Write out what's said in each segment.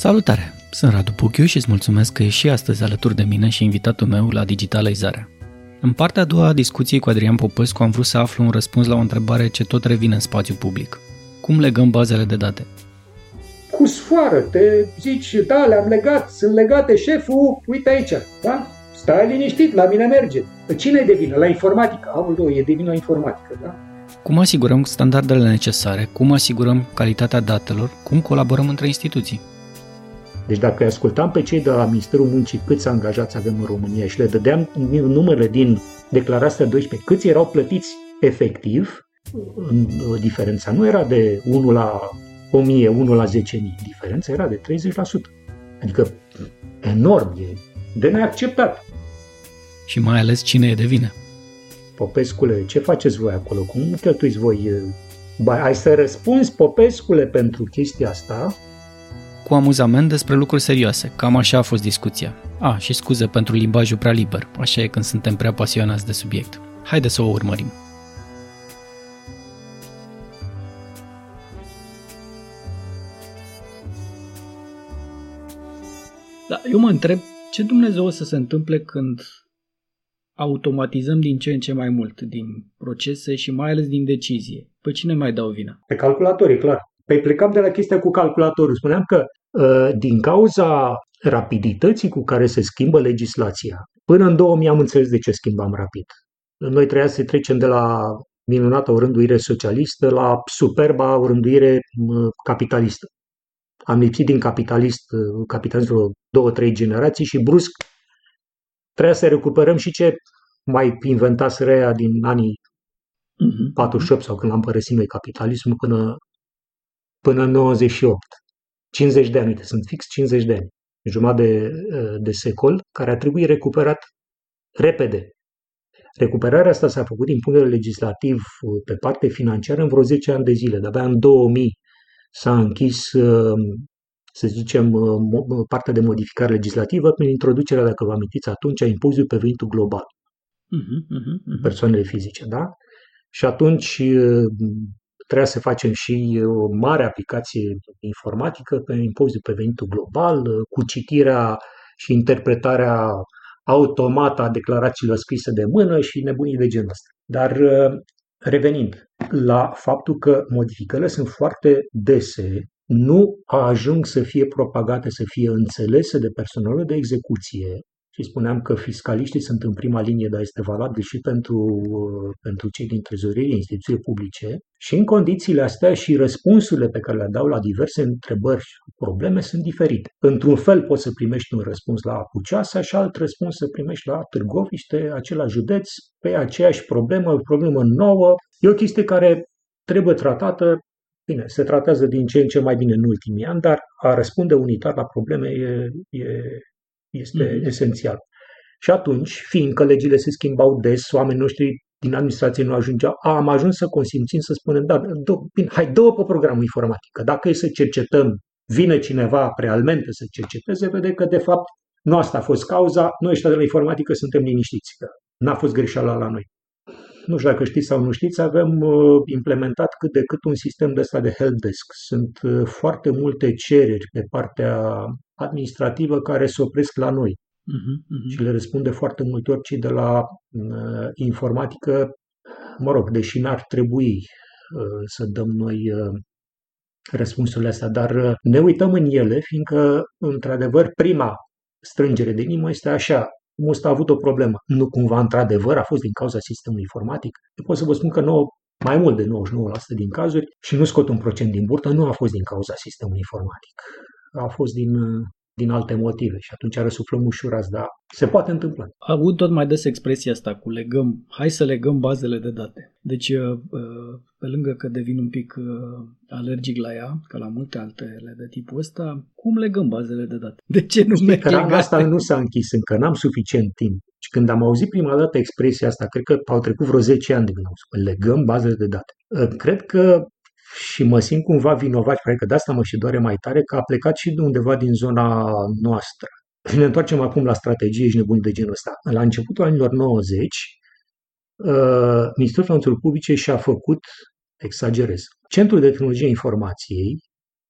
Salutare! Sunt Radu Puchiu și îți mulțumesc că ești și astăzi alături de mine și invitatul meu la Digitalizarea. În partea a doua a discuției cu Adrian Popescu am vrut să aflu un răspuns la o întrebare ce tot revine în spațiu public. Cum legăm bazele de date? Cu sfoară, te zici, da, le-am legat, sunt legate, șeful, uite aici, da? Stai liniștit, la mine merge. Cine e de vină? La informatică. Aoleu, e de vină la informatică, da? Cum asigurăm standardele necesare? Cum asigurăm calitatea datelor? Cum colaborăm între instituții? Deci dacă ascultam pe cei de la Ministerul Muncii câți angajați avem în România și le dădeam numele din declarația 12, câți erau plătiți efectiv, diferența nu era de 1 la 1000, 1 la 10.000, diferența era de 30%. Adică enorm, e de neacceptat. Și mai ales cine e de vină. Popescule, ce faceți voi acolo? Cum cheltuiți voi? Ba, ai să răspunzi, Popescule, pentru chestia asta, cu amuzament despre lucruri serioase. Cam așa a fost discuția. A, și scuze pentru limbajul prea liber. Așa e când suntem prea pasionați de subiect. Haide să o urmărim. Da, eu mă întreb ce Dumnezeu o să se întâmple când automatizăm din ce în ce mai mult din procese și mai ales din decizie. Pe cine mai dau vina? Pe calculatorii, clar. Păi plecam de la chestia cu calculatorul. Spuneam că ă, din cauza rapidității cu care se schimbă legislația, până în 2000 am înțeles de ce schimbam rapid. Noi trebuia să trecem de la minunata orânduire socialistă la superba orânduire capitalistă. Am lipsit din capitalist, capitalismul două, trei generații și brusc trebuia să recuperăm și ce mai inventaseră ea din anii 48 sau când am părăsit noi capitalismul până până în 98. 50 de ani, uite, sunt fix 50 de ani. Jumătate de, de secol, care a trebuit recuperat repede. Recuperarea asta s-a făcut din punct de vedere legislativ pe parte financiară în vreo 10 ani de zile. De-abia în 2000 s-a închis, să zicem, partea de modificare legislativă prin introducerea, dacă vă amintiți atunci, a impozitului pe venitul global. Uh-huh, uh-huh. Persoanele fizice, da? Și atunci Trebuia să facem și o mare aplicație informatică pe impozit pe venitul global, cu citirea și interpretarea automată a declarațiilor scrise de mână și nebunii de genul ăsta. Dar revenind la faptul că modificările sunt foarte dese, nu ajung să fie propagate, să fie înțelese de personalul de execuție și spuneam că fiscaliștii sunt în prima linie, dar este valabil și pentru, pentru cei din trezorerie, instituții publice. Și în condițiile astea și răspunsurile pe care le dau la diverse întrebări și probleme sunt diferite. Într-un fel poți să primești un răspuns la Puceasa și alt răspuns să primești la Târgoviște, același județ, pe aceeași problemă, o problemă nouă. E o chestie care trebuie tratată Bine, se tratează din ce în ce mai bine în ultimii ani, dar a răspunde unitar la probleme e, e, este mm-hmm. esențial. Și atunci, fiindcă legile se schimbau des, oamenii noștri din administrație nu ajungeau, am ajuns să consimțim să spunem, da, do, bine, hai, două pe programul informatică. Dacă e să cercetăm, vine cineva realmente să cerceteze, vede că, de fapt, nu asta a fost cauza, noi ăștia de la informatică suntem liniștiți, că n-a fost greșeala la noi. Nu știu dacă știți sau nu știți, avem uh, implementat cât de cât un sistem de ăsta de helpdesk. Sunt uh, foarte multe cereri pe partea administrativă care se opresc la noi. Uh-huh, uh-huh. Și le răspunde foarte multe ori cei de la uh, informatică, mă rog, deși n-ar trebui uh, să dăm noi uh, răspunsurile astea, dar uh, ne uităm în ele, fiindcă, într-adevăr, prima strângere de inimă este așa, Musta a avut o problemă. Nu cumva, într-adevăr, a fost din cauza sistemului informatic? Eu pot să vă spun că nu, mai mult de 99% din cazuri, și nu scot un procent din burtă, nu a fost din cauza sistemului informatic a fost din, din alte motive și atunci răsuflăm ușurați, dar se poate întâmpla. A avut tot mai des expresia asta cu legăm, hai să legăm bazele de date. Deci, uh, uh, pe lângă că devin un pic uh, alergic la ea, ca la multe altele de tipul ăsta, cum legăm bazele de date? De ce nu merg legate? Asta nu s-a închis încă, n-am suficient timp. Și când am auzit prima dată expresia asta, cred că au trecut vreo 10 ani de când am spus, legăm bazele de date. Cred că și mă simt cumva vinovat, cred că de asta mă și doare mai tare, că a plecat și de undeva din zona noastră. Și ne întoarcem acum la strategie și nebunii de genul ăsta. La începutul anilor 90, uh, Ministerul Finanțelor Publice și-a făcut, exagerez, Centrul de Tehnologie Informației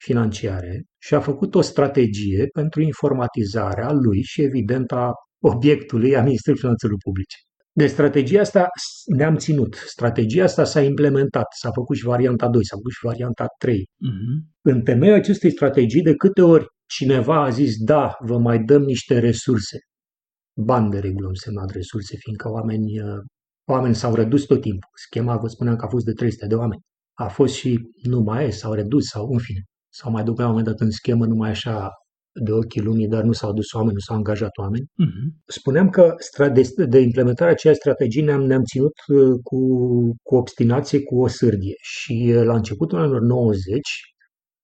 financiare și a făcut o strategie pentru informatizarea lui și, evident, a obiectului a Ministerului Finanțelor Publice. De strategia asta ne-am ținut. Strategia asta s-a implementat. S-a făcut și varianta 2, s-a făcut și varianta 3. Uh-huh. În temeiul acestei strategii, de câte ori cineva a zis, da, vă mai dăm niște resurse, bani de regulă însemnat resurse, fiindcă oameni, uh, oameni s-au redus tot timpul. Schema, vă spuneam că a fost de 300 de oameni. A fost și nu mai e, s-au redus sau în fine. Sau mai duc la un moment dat în schemă numai așa de ochii lumii, dar nu s-au dus oameni, nu s-au angajat oameni. Uh-huh. Spuneam că de, de implementarea aceea strategii ne-am, ne-am ținut uh, cu, cu obstinație, cu o sârdie. Și uh, la începutul anilor 90,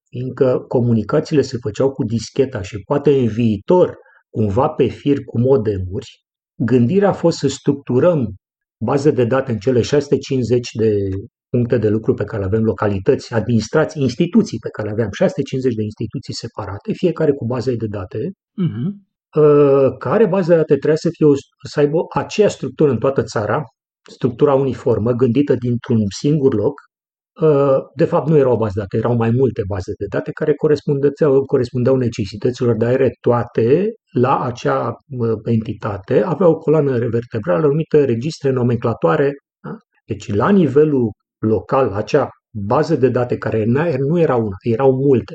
fiindcă comunicațiile se făceau cu discheta și poate în viitor, cumva pe fir cu modemuri, gândirea a fost să structurăm baze de date în cele 650 de puncte de lucru pe care le avem, localități, administrații, instituții pe care le aveam, 650 de instituții separate, fiecare cu baze de date, uh-huh. care bază de date trebuie să, fie o, să aibă aceeași structură în toată țara, structura uniformă, gândită dintr-un singur loc. Uh, de fapt, nu erau baze de date, erau mai multe baze de date care corespundeau, corespundeau necesităților, dar ele toate la acea uh, entitate aveau o coloană vertebrală numită registre nomenclatoare. Da? Deci, la nivelul local, acea bază de date care nu era una, erau multe,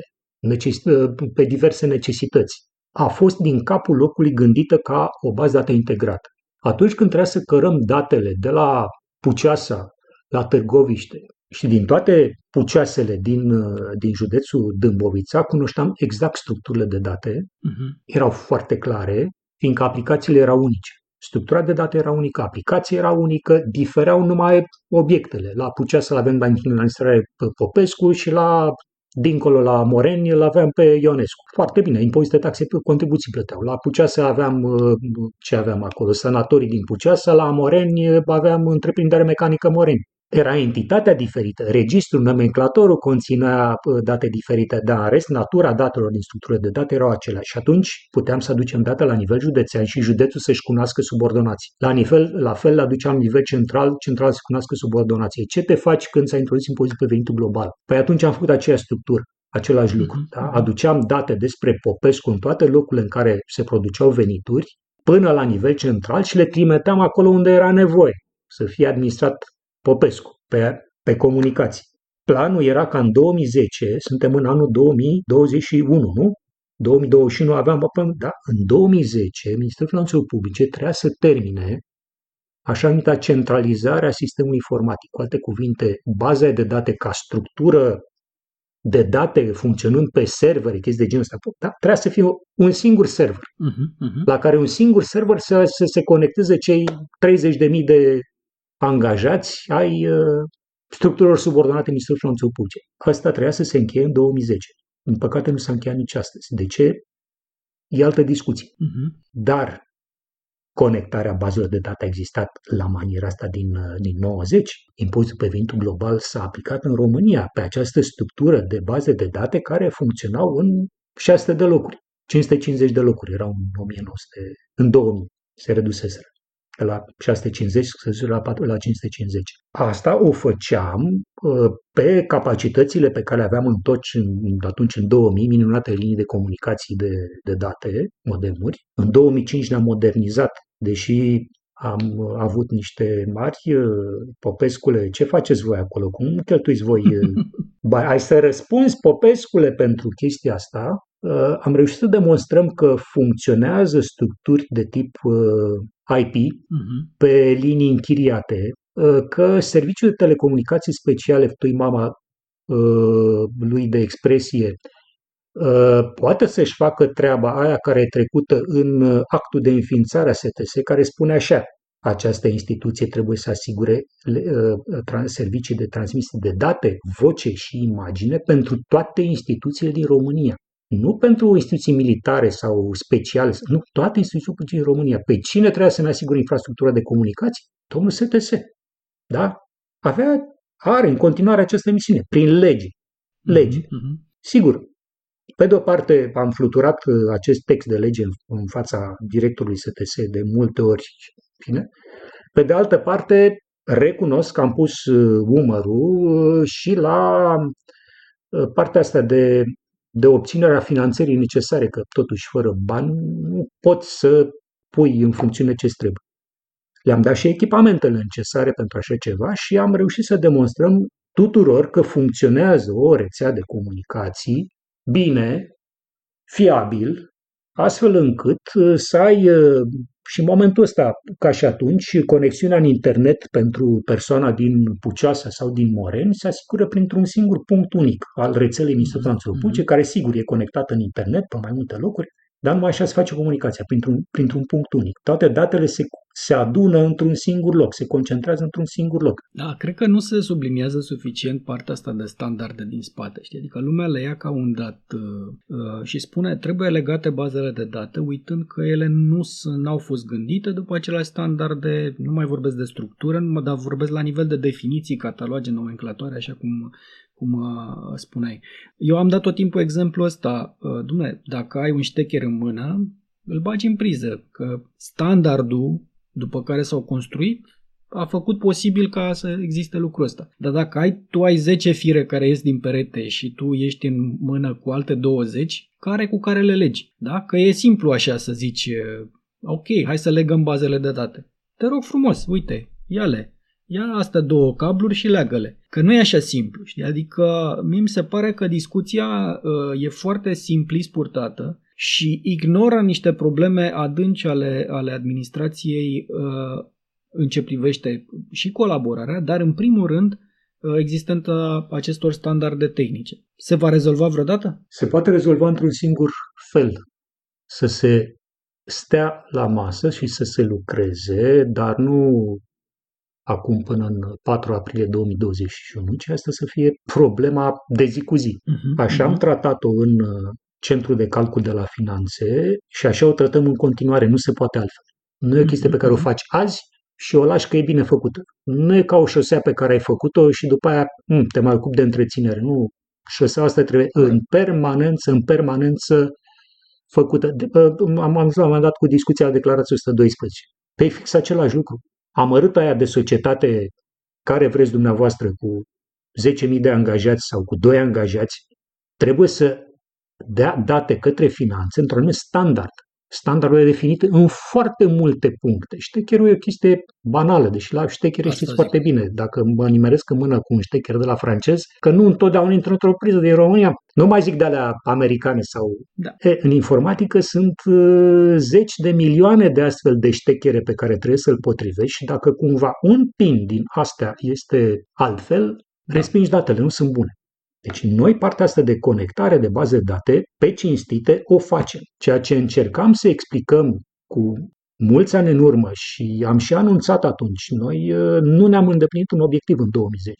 pe diverse necesități, a fost din capul locului gândită ca o bază de date integrată. Atunci când trebuia să cărăm datele de la Puceasa la Târgoviște și din toate puceasele din, din județul Dâmbovița, cunoșteam exact structurile de date, uh-huh. erau foarte clare, fiindcă aplicațiile erau unice. Structura de date era unică, aplicația era unică, difereau numai obiectele. La Pucea să-l avem la înregistrare pe Popescu și la dincolo la Moreni îl aveam pe Ionescu. Foarte bine, impozite, taxe, contribuții plăteau. La Puceasa aveam, uh, ce aveam acolo, sanatorii din Puceasa, la Moreni aveam întreprindere mecanică Moreni era entitatea diferită. Registrul, nomenclatorul conținea date diferite, dar în rest, natura datelor din structurile de date erau aceleași. Și atunci puteam să aducem date la nivel județean și județul să-și cunoască subordonații. La, nivel, la fel, le aduceam la nivel central, central să cunoască subordonații. Ce te faci când s-a introdus impozitul pe venitul global? Păi atunci am făcut aceeași structură același lucru. Mhm. Da? Aduceam date despre Popescu în toate locurile în care se produceau venituri, până la nivel central și le trimiteam acolo unde era nevoie să fie administrat Popescu, pe, pe comunicații. Planul era ca în 2010, suntem în anul 2021, nu? 2021 aveam, da, în 2010 Ministerul Finanțelor Publice trebuia să termine așa numită centralizare a sistemului informatic. Cu alte cuvinte, baza de date ca structură de date funcționând pe servere, chestii de genul ăsta, da? trebuia să fie un singur server, uh-huh, uh-huh. la care un singur server să, să se conecteze cei 30.000 de angajați ai uh, structurilor subordonate Ministerului Finanțelor Publice. Asta trebuia să se încheie în 2010. În păcate nu s-a încheiat nici astăzi. De ce? E altă discuție. Uh-huh. Dar conectarea bazelor de date a existat la maniera asta din, uh, din 90. Impozitul pe venitul global s-a aplicat în România pe această structură de baze de date care funcționau în 600 de locuri. 550 de locuri erau în 1900, în 2000 se reduseseră de la 650 să la, la 550. Asta o făceam uh, pe capacitățile pe care le aveam în tot, atunci în 2000, minunate linii de comunicații de, de date, modemuri. În 2005 ne-am modernizat, deși am avut niște mari, uh, Popescule, ce faceți voi acolo? Cum cheltuiți voi? Ba, ai să răspunzi, Popescule, pentru chestia asta. Uh, am reușit să demonstrăm că funcționează structuri de tip IP uh-huh. Mhm. pe linii închiriate, uh, că serviciul de telecomunicații speciale, tu mama uh, lui de expresie, uh, poate să-și facă treaba aia care e trecută în actul de înființare a STS, care spune așa, această instituție trebuie să asigure servicii de transmisie de date, voce și imagine pentru toate instituțiile din România nu pentru instituții militare sau speciale, nu, toate instituțiile publice în România. Pe cine trebuie să ne asigure infrastructura de comunicații? Domnul STS. Da? Avea, are în continuare această misiune, prin lege. Lege. Mm-hmm. Sigur, pe de o parte am fluturat uh, acest text de lege în fața directorului STS de multe ori, fine. pe de altă parte recunosc că am pus uh, umărul uh, și la partea asta de de obținerea finanțării necesare, că totuși fără bani nu poți să pui în funcțiune ce trebuie. Le-am dat și echipamentele necesare pentru așa ceva și am reușit să demonstrăm tuturor că funcționează o rețea de comunicații bine, fiabil, astfel încât uh, să ai uh, și în momentul ăsta, ca și atunci, conexiunea în internet pentru persoana din Pucioasa sau din Moreni se asigură printr-un singur punct unic al rețelei Ministrului Puce, care sigur e conectată în internet pe mai multe locuri, dar numai așa se face comunicația, printr-un, printr-un punct unic. Toate datele se, se adună într-un singur loc, se concentrează într-un singur loc. Da, cred că nu se subliniază suficient partea asta de standarde din spate, știi? Adică lumea le ia ca un dat uh, uh, și spune trebuie legate bazele de date, uitând că ele nu au fost gândite după acele standarde, nu mai vorbesc de structură, dar vorbesc la nivel de definiții, cataloge, nomenclatoare, așa cum cum uh, spuneai. Eu am dat tot timpul exemplu ăsta, uh, dumne, dacă ai un ștecher în mână, îl bagi în priză, că standardul după care s-au construit a făcut posibil ca să existe lucrul ăsta. Dar dacă ai, tu ai 10 fire care ies din perete și tu ești în mână cu alte 20, care cu care le legi? Da? Că e simplu așa să zici, uh, ok, hai să legăm bazele de date. Te rog frumos, uite, ia-le ia astea două cabluri și leagă-le. Că nu e așa simplu, știi? Adică mie mi se pare că discuția uh, e foarte simplist purtată și ignoră niște probleme adânci ale, ale administrației uh, în ce privește și colaborarea, dar în primul rând uh, existența acestor standarde tehnice. Se va rezolva vreodată? Se poate rezolva într-un singur fel. Să se stea la masă și să se lucreze, dar nu acum până în 4 aprilie 2021, ci asta să fie problema de zi cu zi. Uh-huh, așa uh-huh. am tratat-o în uh, centrul de calcul de la finanțe și așa o tratăm în continuare, nu se poate altfel. Nu e o chestie pe care o mhm. faci azi și o lași că e bine făcută. Nu e ca o șosea pe care ai făcut-o și după aia mh, hm, te mai ocupi de întreținere. Nu, șoseaua asta trebuie în permanență, în permanență făcută. De, uh, am, am, am dat cu discuția la declarația 112. Pe fix același lucru amărâta aia de societate care vreți dumneavoastră cu 10.000 de angajați sau cu 2 angajați, trebuie să dea date către finanțe într-un anumit standard. Standardul definite în foarte multe puncte. Ștecherul e o chestie banală, deși la ștecher știți foarte bine. Dacă mă nimeresc în mână cu un ștecher de la francez, că nu întotdeauna intră într-o priză din România, nu mai zic de alea americane sau... Da. E, în informatică sunt uh, zeci de milioane de astfel de ștechere pe care trebuie să-l potrivești și dacă cumva un pin din astea este altfel, da. respingi datele, nu sunt bune. Deci noi partea asta de conectare de baze de date pe cinstite o facem. Ceea ce încercam să explicăm cu mulți ani în urmă și am și anunțat atunci, noi uh, nu ne-am îndeplinit un obiectiv în 2010.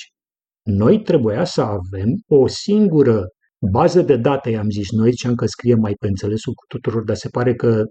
Noi trebuia să avem o singură bază de date, i-am zis noi, ziceam că scriem mai pe înțelesul cu tuturor, dar se pare că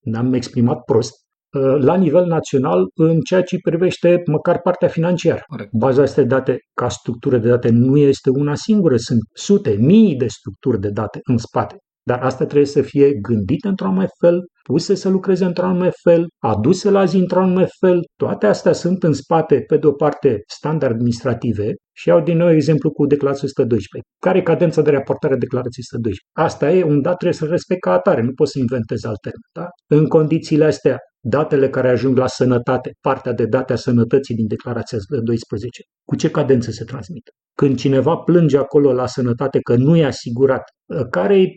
ne-am exprimat prost. Uh, la nivel național în ceea ce privește măcar partea financiară. Corect. Baza asta de date ca structură de date nu este una singură, sunt sute, mii de structuri de date în spate. Dar asta trebuie să fie gândită într-un anume fel, puse să lucreze într-un anume fel, aduse la zi într-un anume fel. Toate astea sunt în spate, pe de o parte, standard administrative și iau din nou exemplu cu declarația 112. Care e cadența de raportare a declarației 112? Asta e un dat, trebuie să-l respect ca atare, nu poți să inventezi alt termen. Da? În condițiile astea, datele care ajung la sănătate, partea de date a sănătății din declarația 12, cu ce cadență se transmit? Când cineva plânge acolo la sănătate că nu e asigurat, care e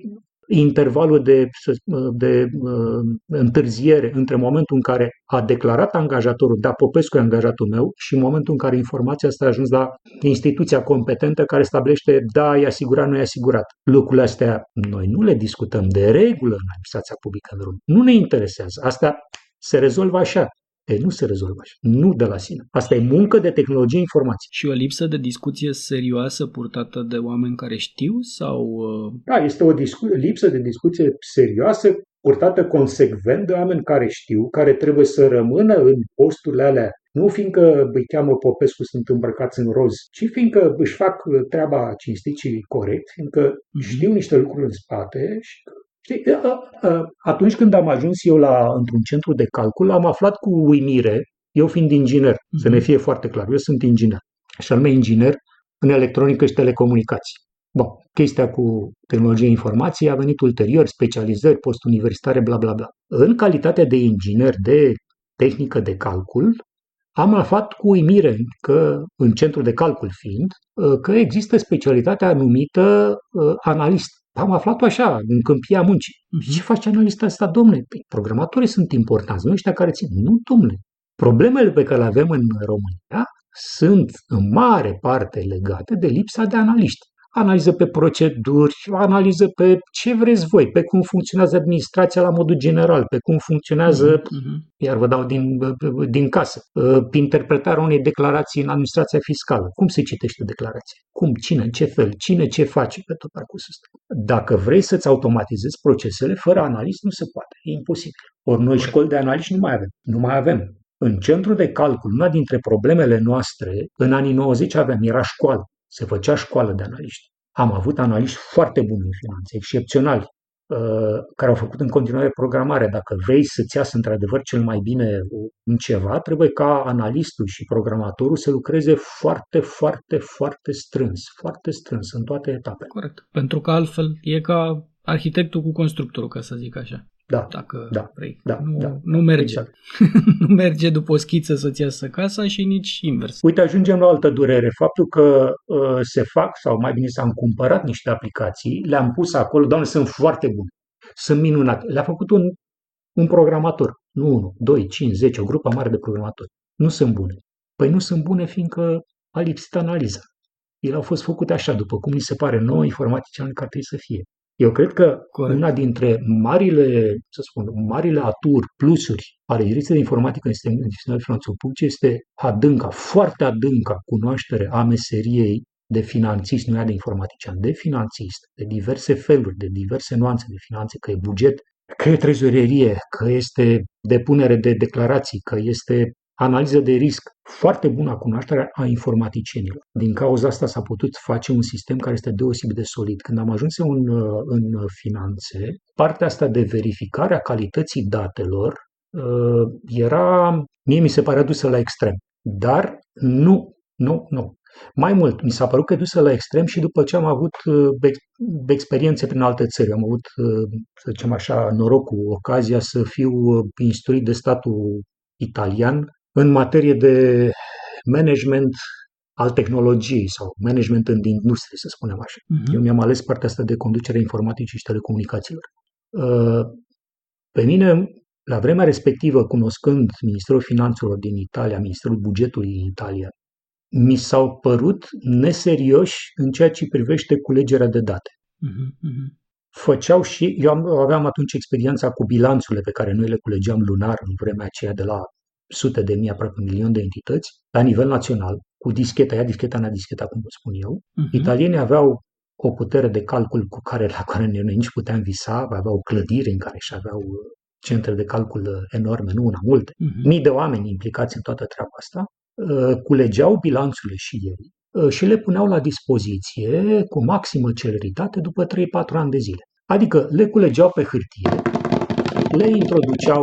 intervalul de, de uh, întârziere între momentul în care a declarat angajatorul, da, Popescu e angajatul meu, și momentul în care informația asta a ajuns la instituția competentă care stabilește, da, e asigurat, nu e asigurat. Lucrurile astea noi nu le discutăm de regulă în administrația publică în România. Nu ne interesează. Asta se rezolvă așa. E, nu se rezolvă așa. Nu de la sine. Asta e muncă de tehnologie informație. Și o lipsă de discuție serioasă purtată de oameni care știu sau... Uh... Da, este o discu- lipsă de discuție serioasă purtată consecvent de oameni care știu, care trebuie să rămână în posturile alea nu fiindcă îi cheamă Popescu, sunt îmbrăcați în roz, ci fiindcă își fac treaba cinstit și corect, fiindcă mm-hmm. știu niște lucruri în spate și Știi, atunci când am ajuns eu la, într-un centru de calcul, am aflat cu uimire, eu fiind inginer, să ne mhm. fie foarte clar, eu sunt inginer, și anume inginer în electronică și telecomunicații. Bun, chestia cu tehnologie informației a venit ulterior, specializări postuniversitare, bla bla bla. În calitate de inginer de tehnică de calcul, am aflat cu uimire că, în centru de calcul fiind, că există specialitatea numită uh, analist. Am aflat-o așa, în câmpia muncii. Mhm. Ce face analista asta, domnule? Păi, programatorii sunt importanți, nu ăștia care țin. Nu, domnule. Problemele pe care le avem în România sunt în mare parte legate de lipsa de analiști analiză pe proceduri, analiză pe ce vreți voi, pe cum funcționează administrația la modul general, pe cum funcționează, uh-huh. iar vă dau din, din casă, ă, pe interpretarea unei declarații în administrația fiscală. Cum se citește declarația? Cum, cine, în ce fel, cine ce face pe tot parcursul ăsta. Dacă vrei să-ți automatizezi procesele, fără analist nu se poate, e imposibil. Ori noi școli de analiști nu mai avem. Nu mai avem. În centru de calcul, una dintre problemele noastre, în anii 90 aveam, era școală. Se făcea școală de analiști. Am avut analiști foarte buni în finanțe, excepționali, uh, care au făcut în continuare programare. Dacă vrei să-ți iasă într-adevăr cel mai bine în ceva, trebuie ca analistul și programatorul să lucreze foarte, foarte, foarte strâns, foarte strâns în toate etapele. Corect. Pentru că altfel e ca arhitectul cu constructorul, ca să zic așa. Da, dacă da, vrei. Da, nu, da, nu merge. Exact. nu merge după o schiță să-ți iasă casa și nici invers. Uite, ajungem la o altă durere. Faptul că uh, se fac, sau mai bine s-am cumpărat niște aplicații, le-am pus acolo, doamne, sunt foarte bune, sunt minunate. Le-a făcut un, un programator, nu unul, doi, cinci, zece, o grupă mare de programatori. Nu sunt bune. Păi nu sunt bune fiindcă a lipsit analiza. Ele au fost făcute așa, după cum ni se pare nouă informatician că ar trebui să fie. Eu cred că Corect. una dintre marile, să spun, marile aturi, plusuri ale direcției de informatică în sistemul de finanțe publice este adânca, foarte adânca cunoaștere a meseriei de finanțist, nu de informatician, de finanțist, de diverse feluri, de diverse nuanțe de finanțe, că e buget, că e trezorerie, că este depunere de declarații, că este analiză de risc, foarte bună cunoaștere a informaticienilor. Din cauza asta s-a putut face un sistem care este deosebit de solid. Când am ajuns în, în finanțe, partea asta de verificare a calității datelor uh, era, mie mi se pare dusă la extrem. Dar nu, nu, nu. Mai mult, mi s-a părut că dusă la extrem și după ce am avut uh, experiențe prin alte țări. Am avut, uh, să zicem așa, norocul, ocazia să fiu instruit de statul italian în materie de management al tehnologiei sau management în industrie, să spunem așa. Uh-huh. Eu mi-am ales partea asta de conducere informatică și telecomunicațiilor. Uh, pe mine, la vremea respectivă, cunoscând Ministerul Finanțelor din Italia, Ministerul Bugetului din Italia, mi s-au părut neserioși în ceea ce privește culegerea de date. Uh-huh. Făceau și, eu aveam atunci experiența cu bilanțurile pe care noi le culegeam lunar în vremea aceea de la sute de mii, aproape un milion de entități, la nivel național, cu discheta, ea discheta, n-a discheta, cum vă spun eu. Uh-huh. Italienii aveau o putere de calcul cu care, la care noi nici puteam visa, aveau clădiri în care și aveau uh, centre de calcul uh, enorme, nu una, multe. Uh-huh. Mii de oameni implicați în toată treaba asta, uh, culegeau bilanțurile și ei și le puneau la dispoziție cu maximă celeritate după 3-4 ani de zile. Adică le culegeau pe hârtie, le introduceau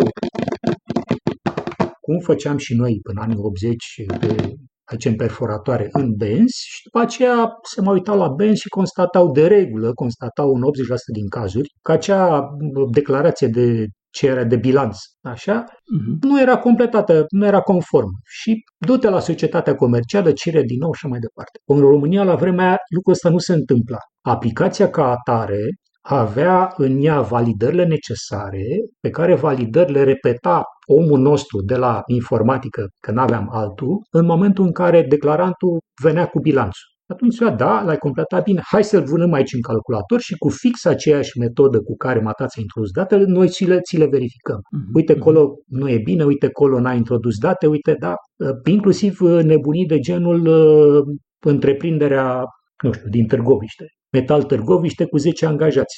cum făceam și noi până anii 80 de facem perforatoare în benzi și după aceea se mai uitau la benzi și constatau de regulă, constatau în 80% din cazuri, că acea declarație de ce era de bilanț, așa, uh-huh. nu era completată, nu era conform. Și du-te la societatea comercială, cere din nou și mai departe. În România, la vremea aia, lucrul ăsta nu se întâmpla. Aplicația ca atare avea în ea validările necesare, pe care validări le repeta omul nostru de la informatică, că nu aveam altul, în momentul în care declarantul venea cu bilanțul. Atunci, da, l-ai completat bine, hai să-l vânăm aici în calculator și cu fix aceeași metodă cu care matați a introdus datele, noi ți le, ți le verificăm. Uh-huh. Uite, acolo nu e bine, uite, acolo n-a introdus date, uite, da, inclusiv nebunii de genul uh, întreprinderea, nu știu, din Târgoviște. Metal Târgoviște cu 10 angajați.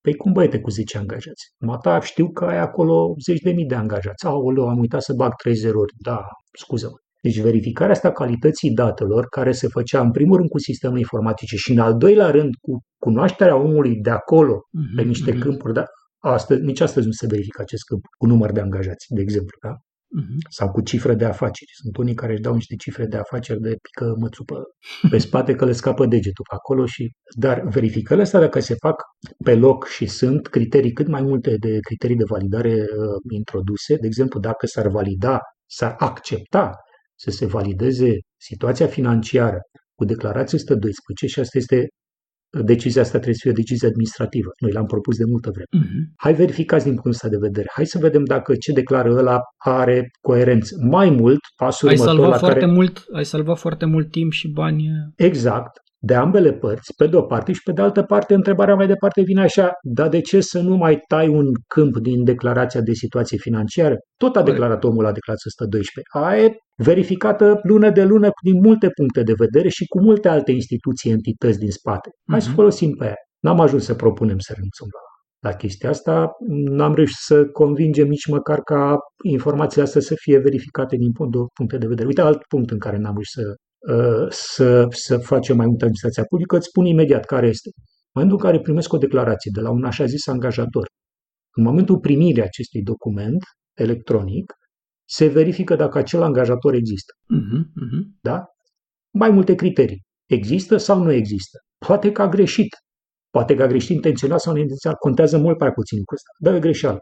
Păi cum băiete cu 10 angajați? Mata, știu că ai acolo zeci de mii de angajați. Aoleu, am uitat să bag 3 zerori. Da, scuză-mă. Deci verificarea asta calității datelor, care se făcea în primul rând cu sistemul informatice și în al doilea rând cu cunoașterea omului de acolo, uh-huh, pe mhm, niște uh-huh. câmpuri, da? Astăzi, nici astăzi nu se verifică acest câmp cu număr de angajați, de exemplu. Da? Uh-huh. sau cu cifre de afaceri. Sunt unii care își dau niște cifre de afaceri de pică mățupă pe spate că le scapă degetul pe acolo și dar verificările astea dacă se fac pe loc și sunt criterii cât mai multe de criterii de validare uh, introduse, de exemplu dacă s-ar valida, s-ar accepta să se valideze situația financiară cu declarația 112 și asta este decizia asta trebuie să fie o decizie administrativă. Noi l-am propus de multă vreme. Uh-huh. Hai verificați din punctul ăsta de vedere. Hai să vedem dacă ce declară ăla are coerență. Mai mult, pasul ai următor salvat la foarte care... mult, ai salvat foarte mult timp și bani. Exact de ambele părți, pe de o parte, și pe de altă parte, întrebarea mai departe vine așa, dar de ce să nu mai tai un câmp din declarația de situație financiară? Tot a declarat omul la declarația 112. Aia e verificată lună de lună din multe puncte de vedere și cu multe alte instituții, entități din spate. Hai uh-huh. să mhm. folosim pe aia. N-am ajuns să propunem să renunțăm la, la chestia asta, n-am reușit să convingem nici măcar ca informațiile astea să fie verificate din puncte de vedere. Uite, alt punct în care n-am reușit să Uh, să, să facem mai multă administrația publică, îți spun imediat care este. În momentul în care primesc o declarație de la un așa zis angajator, în momentul primirii acestui document electronic, se verifică dacă acel angajator există. Uh-huh, uh-huh. Da? Mai multe criterii. Există sau nu există? Poate că a greșit. Poate că a greșit intenționat sau neintenționat. Contează mult prea puțin cu asta. Dar e greșeală.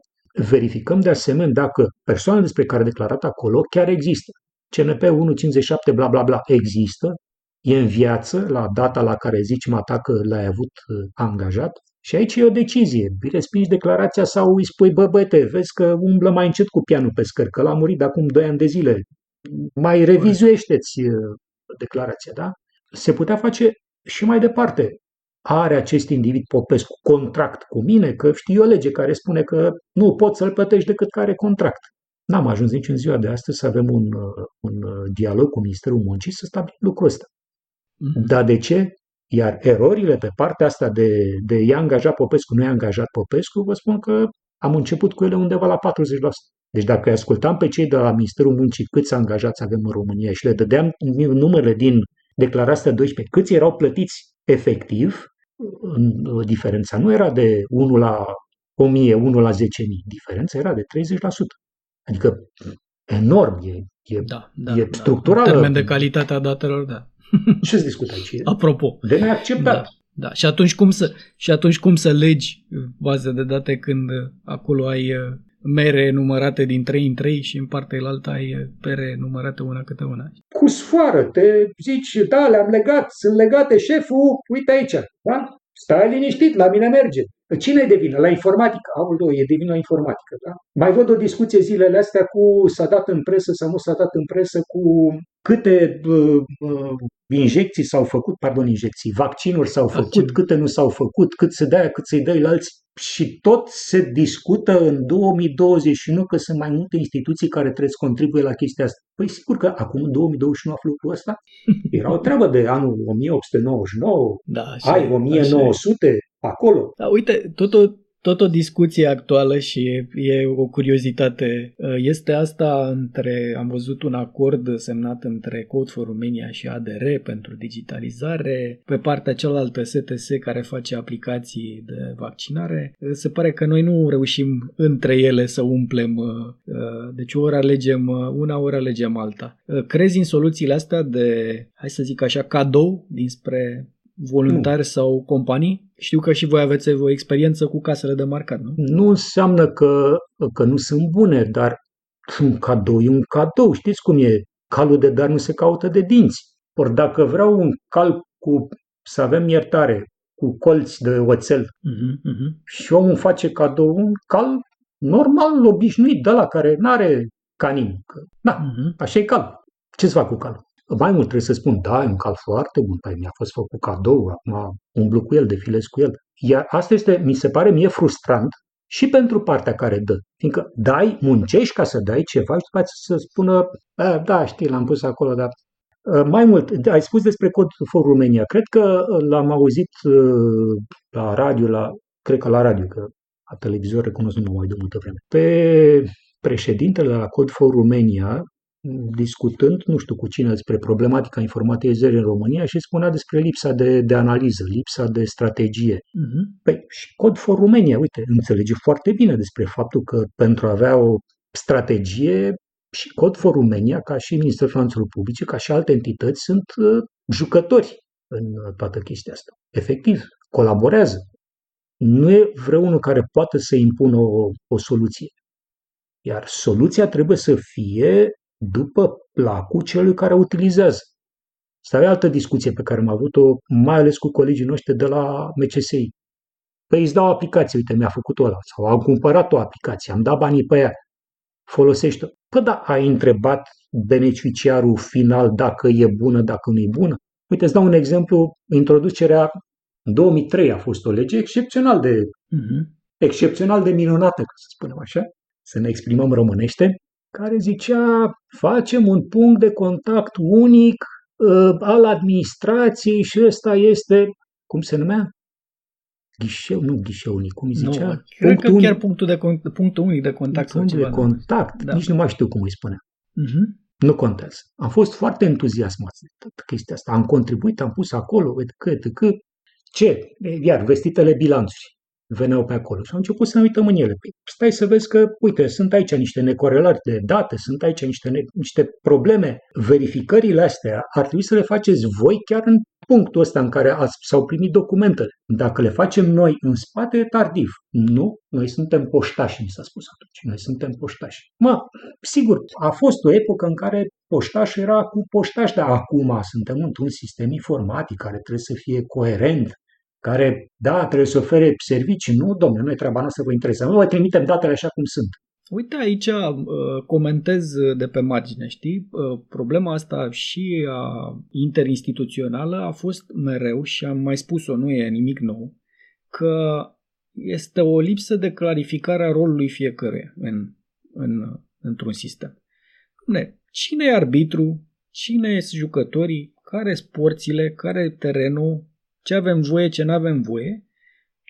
Verificăm de asemenea dacă persoana despre care a declarat acolo chiar există. CNP 157 bla bla bla există, e în viață la data la care zici mata că l-ai avut uh, angajat și aici e o decizie. Îi respingi declarația sau îi spui, bă, băte, vezi că umblă mai încet cu pianul pe scări, că l-a murit de acum 2 ani de zile. Mai revizuiește-ți uh, declarația, da? Se putea face și mai departe. Are acest individ Popescu contract cu mine, că știu o lege care spune că nu poți să-l plătești decât care contract. N-am ajuns nici în ziua de astăzi să avem un, uh, un uh, dialog cu Ministerul Muncii să stabilim lucrul ăsta. Mm-hmm. Dar de ce? Iar erorile pe partea asta de, de i-a angajat Popescu, nu i-a angajat Popescu, vă spun că am început cu ele undeva la 40%. Deci dacă îi ascultam pe cei de la Ministerul Muncii câți angajați avem în România și le dădeam numerele din declarația 12, câți erau plătiți efectiv, diferența nu era de 1 la 1000, 1 la 10.000, diferența era de 30%. Adică enorm, e, e, da, da, e da. structural. termen de calitatea datelor, da. Ce se discută aici? Apropo. De neacceptat. Da. Da, și atunci cum să, și atunci cum să legi baze de date când acolo ai uh, mere numărate din 3 în 3 și în partea elaltă ai uh, pere numărate una câte una? Cu sfoară, te zici, da, le-am legat, sunt legate, șeful, uite aici, da? Stai liniștit, la mine merge. Cine e de vină? La informatică. Aoleu, e de vină la informatică. Da? Mai văd o discuție zilele astea cu s-a dat în presă sau nu s-a dat în presă cu câte uh, uh, injecții s-au făcut, pardon, injecții, vaccinuri s-au făcut, Vaccin. câte nu s-au făcut, cât se dea, cât să-i dai la alții. Și tot se discută în 2021 că sunt mai multe instituții care trebuie să contribuie la chestia asta. Păi sigur că acum, în 2021, aflu lucrul ăsta. Era o treabă de anul 1899, da, așa, ai 1900, așa acolo. Da, uite, tot o, tot o discuție actuală și e, e o curiozitate. Uh, este asta între, am văzut un acord semnat între Code for Romania și ADR pentru digitalizare, pe partea cealaltă STS care face aplicații de vaccinare. Uh, se pare că noi nu reușim între ele să umplem, uh, deci o oră alegem una, ori alegem alta. Crezi în soluțiile astea de, hai să zic așa, cadou dinspre voluntari nu. sau companii? Știu că și voi aveți o experiență cu casele de marcat, nu? Nu înseamnă că, că nu sunt bune, dar un cadou e un cadou. Știți cum e? Calul de dar nu se caută de dinți. Ori dacă vreau un cal cu, să avem iertare, cu colți de oțel uh-huh, uh-huh. și omul face cadou un cal normal, obișnuit, de la care nu are canin. Da, uh-huh. așa e cal. Ce-ți fac cu calul? Mai mult trebuie să spun, da, e un cal foarte bun, păi mi-a fost făcut cadou, acum umblu cu el, defilez cu el. Iar asta este, mi se pare mie frustrant și pentru partea care dă. Fiindcă dai, muncești ca să dai ceva și după să spună, da, știi, l-am pus acolo, dar mai mult, ai spus despre Cod for Romania. Cred că l-am auzit la radio, la, cred că la radio, că la televizor recunosc nu mai de multă vreme. Pe președintele la Cod for Romania, discutând, nu știu cu cine, despre problematica informatizării în România și spunea despre lipsa de, de analiză, lipsa de strategie. Uh-huh. Păi, și Cod for Romania, uite, înțelege foarte bine despre faptul că pentru a avea o strategie și Cod for Romania, ca și Ministerul Finanțelor Publice, ca și alte entități, sunt uh, jucători în uh, toată chestia asta. Efectiv, colaborează. Nu e vreunul care poate să impună o, o soluție. Iar soluția trebuie să fie după placul celui care utilizează. Asta e altă discuție pe care am avut-o, mai ales cu colegii noștri de la MCSI. Păi îți dau o aplicație, uite, mi-a făcut-o ăla, sau am cumpărat o aplicație, am dat banii pe ea, folosește-o. Păi da, ai întrebat beneficiarul final dacă e bună, dacă nu e bună? Uite, îți dau un exemplu, introducerea în 2003 a fost o lege excepțional de, uh-huh. excepțional de minunată, să spunem așa, să ne exprimăm românește, care zicea facem un punct de contact unic uh, al administrației și ăsta este, cum se numea? Ghișeu, nu ghișeu unic, cum zicea? Nu, cred că chiar punctul, de, punctul unic de contact. Punctul de contact, da. nici nu mai știu cum îi spune. Uh-huh. Nu contează. Am fost foarte entuziasmat de toată chestia asta. Am contribuit, am pus acolo, că, că, ce? Iar vestitele bilanțuri veneau pe acolo și am început să ne uităm în ele. Păi, stai să vezi că, uite, sunt aici niște necorelări de date, sunt aici niște, ne- niște probleme. Verificările astea ar trebui să le faceți voi chiar în punctul ăsta în care ați, s-au primit documentele. Dacă le facem noi în spate, e tardiv. Nu, noi suntem poștași, mi s-a spus atunci. Noi suntem poștași. Mă, sigur, a fost o epocă în care poștaș era cu poștaș, dar acum suntem într-un sistem informatic care trebuie să fie coerent, care, da, trebuie să ofere servicii. Nu, domnule, nu e treaba noastră să vă interesează. Nu vă trimitem datele așa cum sunt. Uite, aici uh, comentez de pe margine, știi? Uh, problema asta și a interinstituțională a fost mereu și am mai spus-o, nu e nimic nou, că este o lipsă de clarificare a rolului fiecăruia în, în, într-un sistem. Ne, cine e arbitru, cine sunt jucătorii, care sunt porțile, care e terenul, ce avem voie, ce nu avem voie,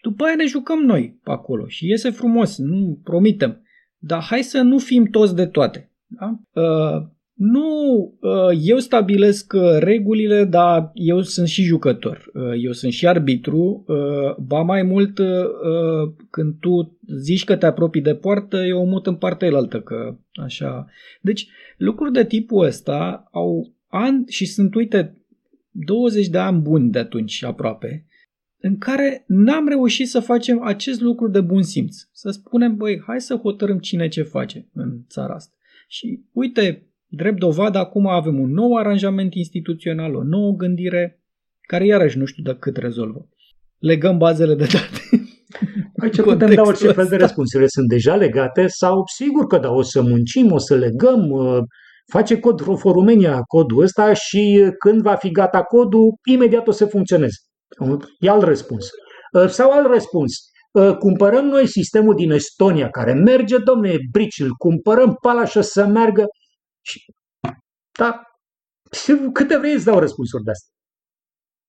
după aia ne jucăm noi pe acolo și iese frumos, nu promitem. Dar hai să nu fim toți de toate. Da? Uh, nu uh, eu stabilesc uh, regulile, dar eu sunt și jucător. Uh, eu sunt și arbitru. Uh, ba mai mult, uh, uh, când tu zici că te apropii de poartă, eu o mut în partea elaltă, că așa. Deci, lucruri de tipul ăsta au ani și sunt, uite, 20 de ani buni de atunci aproape, în care n-am reușit să facem acest lucru de bun simț. Să spunem, băi, hai să hotărâm cine ce face în țara asta. Și uite, drept dovadă, acum avem un nou aranjament instituțional, o nouă gândire, care iarăși nu știu de cât rezolvă. Legăm bazele de date. Aici putem da orice fel de răspunsuri. Sunt deja legate sau sigur că da, o să muncim, o să legăm, uh, face cod for Romania codul ăsta și când va fi gata codul, imediat o să funcționeze. E alt răspuns. Uh, sau alt răspuns. Uh, cumpărăm noi sistemul din Estonia care merge, domne, brici, îl cumpărăm palașă să meargă și da, câte vrei îți dau răspunsuri de astea.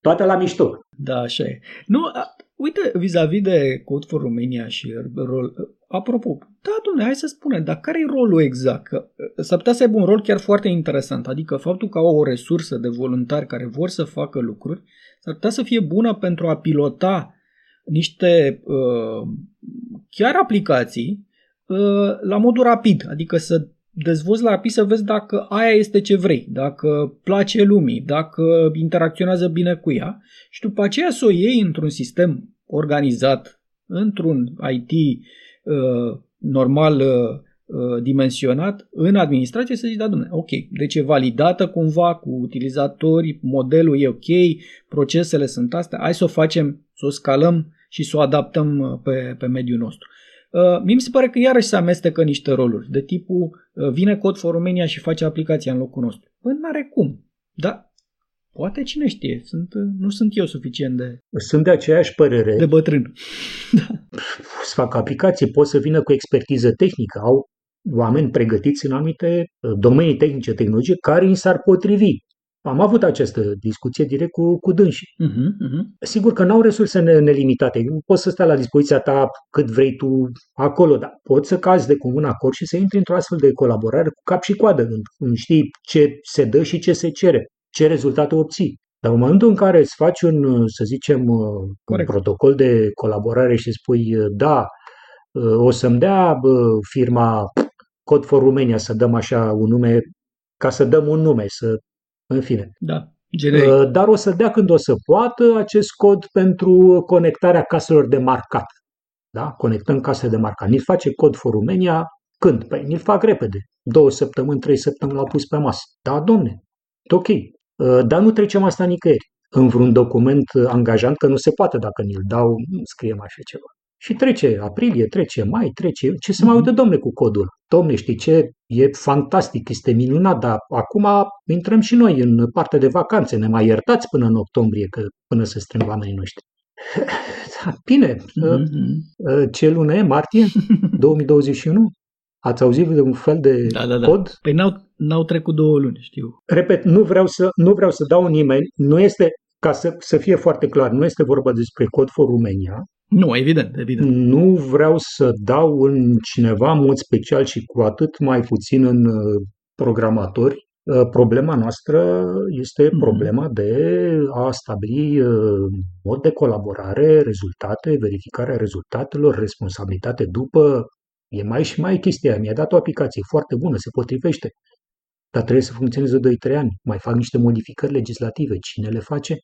Toate la mișto. Da, așa e. Nu, a, uite, vis-a-vis de Code for Romania și rol, apropo, da, domnule, hai să spunem, dar care e rolul exact? Că s-ar putea să aibă un rol chiar foarte interesant, adică faptul că au o resursă de voluntari care vor să facă lucruri, s-ar putea să fie bună pentru a pilota niște uh, chiar aplicații uh, la modul rapid, adică să dezvolți la rapid să vezi dacă aia este ce vrei, dacă place lumii, dacă interacționează bine cu ea și după aceea să o iei într-un sistem organizat, într-un IT uh, normal uh, uh, dimensionat în administrație să zici, da, domnule, ok, deci e validată cumva cu utilizatori, modelul e ok, procesele sunt astea, hai să o facem, să o scalăm și să o adaptăm uh, pe, pe mediul nostru. Uh, mi se pare că iarăși se amestecă niște roluri, de tipul uh, vine cod for Romania și face aplicația în locul nostru. Păi n-are cum. Da, Poate cine știe, sunt, uh, nu sunt eu suficient de... Sunt de aceeași părere. De bătrân. da. Să fac aplicații, pot să vină cu expertiză tehnică, au oameni pregătiți în anumite domenii tehnice, tehnologie, care îi s-ar potrivi. Am avut această discuție direct cu, cu dânsii. Uh-huh, uh-huh. Sigur că n-au resurse nelimitate. Poți să stai la dispoziția ta cât vrei tu acolo, dar poți să cazi de comun acord și să intri într-o astfel de colaborare cu cap și coadă, când știi ce se dă și ce se cere, ce rezultate obții. Dar în momentul în care îți faci un, să zicem, Corect. un protocol de colaborare și spui, da, o să-mi dea firma Cod for Romania, să dăm așa un nume, ca să dăm un nume, să, în fine. Da, generic. Uh, Dar o să dea când o să poată acest cod pentru conectarea caselor de marcat. Da? Conectăm case de marcat. Ni face cod for Romania când? Păi ni fac repede. Două săptămâni, trei săptămâni l-au pus pe masă. Da, domne, ok. Uh, Dar nu trecem asta nicăieri. În vreun document angajant, că nu se poate dacă ni-l dau, nu scriem așa ceva. Și trece aprilie, trece mai, trece... Ce se mai uite, domne, cu codul? Domne, știi ce? E fantastic, este minunat, dar acum intrăm și noi în partea de vacanțe. Ne mai iertați până în octombrie, că până se strâng oamenii noștri. Da, Bine, Mm-hmm. ce lună e? Martie 2021? Ați auzit de un fel de Da, da, da. cod? Păi n-au, n-au trecut două luni, știu. Repet, nu vreau să, nu vreau să dau nimeni, nu este, ca să, să fie foarte clar, nu este vorba despre cod for Romania, Nu, evident, evident. nu vreau să dau în cineva în mod special și cu atât mai puțin în uh, programatori. Uh, Problema noastră este Mhm. problema de a stabili uh, mod de colaborare, rezultate, verificarea rezultatelor, responsabilitate după. E mai și mai chestia aia. Mi-a dat o aplicație foarte bună, se potrivește. Dar trebuie să funcționeze 2-3 ani. Mai fac niște modificări legislative. Cine le face?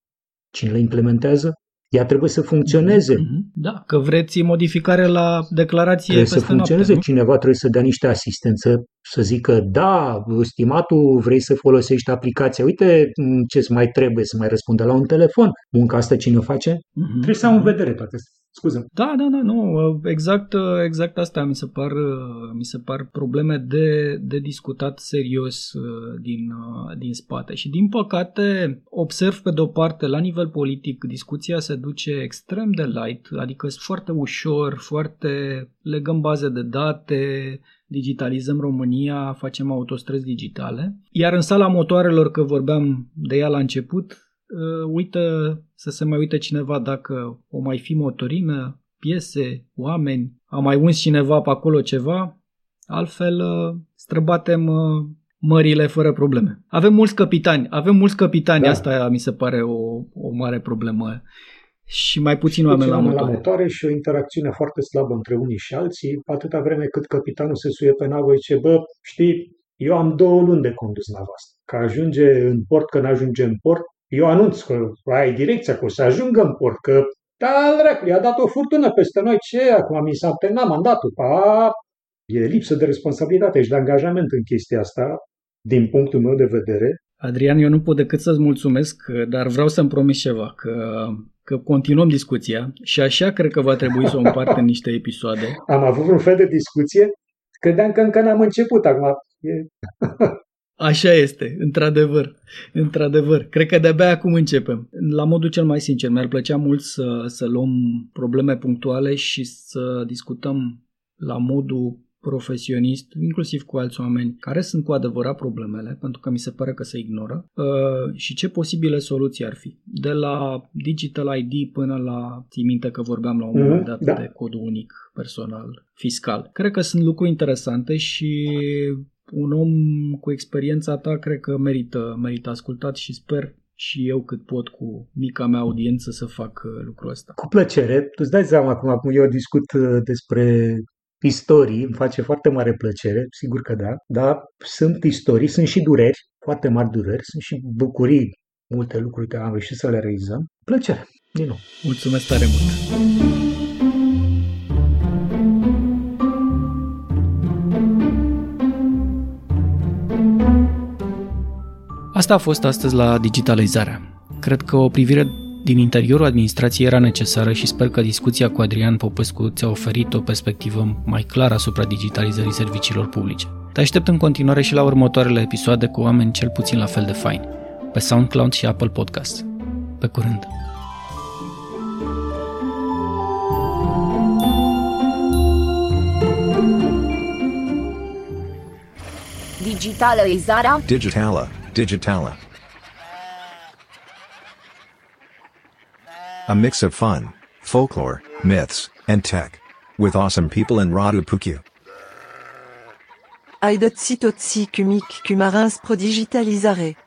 Cine le implementează? Ea trebuie să funcționeze. Mhm. Da, că vreți modificare la declarație Trebuie să peste funcționeze, noapte, cineva trebuie să dea niște asistență, să zică, da, stimatul, vrei să folosești aplicația, uite m, ce-ți mai trebuie să mai răspundă la un telefon. Munca asta cine o face? nu? Mhm. Trebuie să am în vedere toate astea. Scuză. Da, da, da, nu, exact, exact asta mi se par, mi se par probleme de, de discutat serios uh, din, uh, din spate. Și din păcate observ pe de-o parte la nivel politic discuția se duce extrem de light, adică sunt foarte ușor, foarte legăm baze de date, digitalizăm România, facem autostrăzi digitale. Iar în sala motoarelor, că vorbeam de ea la început, uh, uită să se mai uite cineva dacă o mai fi motorină, piese, oameni, a mai uns cineva pe acolo ceva, altfel uh, străbatem uh, mările fără probleme. Avem mulți capitani, avem mulți capitani, Da. asta mi se pare o, o mare problemă. Și mai puțin oameni Puțin la oameni motoare. la motoare și o interacțiune foarte slabă între unii și alții, atâta vreme cât capitanul se suie pe navă și zice, bă, știi, eu am două luni de condus nava asta. Că ajunge în port, că nu ajunge în port, eu anunț că ai direcția, că o să ajungă în port, că da, dracu, i-a dat o furtună peste noi, ce, acum mi s-a terminat mandatul, a, e lipsă de responsabilitate și de angajament în chestia asta, din punctul meu de vedere. Adrian, eu nu pot decât să-ți mulțumesc, dar vreau să-mi promis ceva, că, că continuăm discuția și așa cred că va trebui să o împart în niște episoade. Am avut un fel de discuție, credeam că încă n-am început, acum e Așa este, într-adevăr, într-adevăr. Cred că de-abia acum începem. La modul cel mai sincer, mi-ar plăcea mult să, să luăm probleme punctuale și să discutăm la modul profesionist, inclusiv cu alți oameni, care sunt cu adevărat problemele, pentru că mi se pare că se ignoră, uh, și ce posibile soluții ar fi. De la Digital ID până la, ții minte că vorbeam la un Mhm, moment dat da. de codul unic personal fiscal. Cred că sunt lucruri interesante și un om cu experiența ta cred că merită, merită ascultat și sper și eu cât pot cu mica mea audiență să fac uh, lucrul ăsta. Cu plăcere. Tu îți dai seama acum, acum eu discut uh, despre istorii, îmi face foarte mare plăcere, sigur că da, dar sunt istorii, sunt și dureri, foarte mari dureri, sunt și bucurii, multe lucruri care am reușit să le realizăm. Plăcere, din nou. Mulțumesc tare mult! Asta a fost astăzi la Digitalizarea. Cred că o privire din interiorul administrației era necesară și sper că discuția cu Adrian Popescu ți-a oferit o perspectivă mai clară asupra digitalizării serviciilor publice. Te aștept în continuare și la următoarele episoade cu oameni cel puțin la fel de faini, pe SoundCloud și Apple Podcast. Pe curând! Digitalizarea Digitala, Digitala. A mix of fun, folklore, myths, and tech. With awesome people in Radu Puku. Aidotsi totsi kumik kumarins prodigitalisare.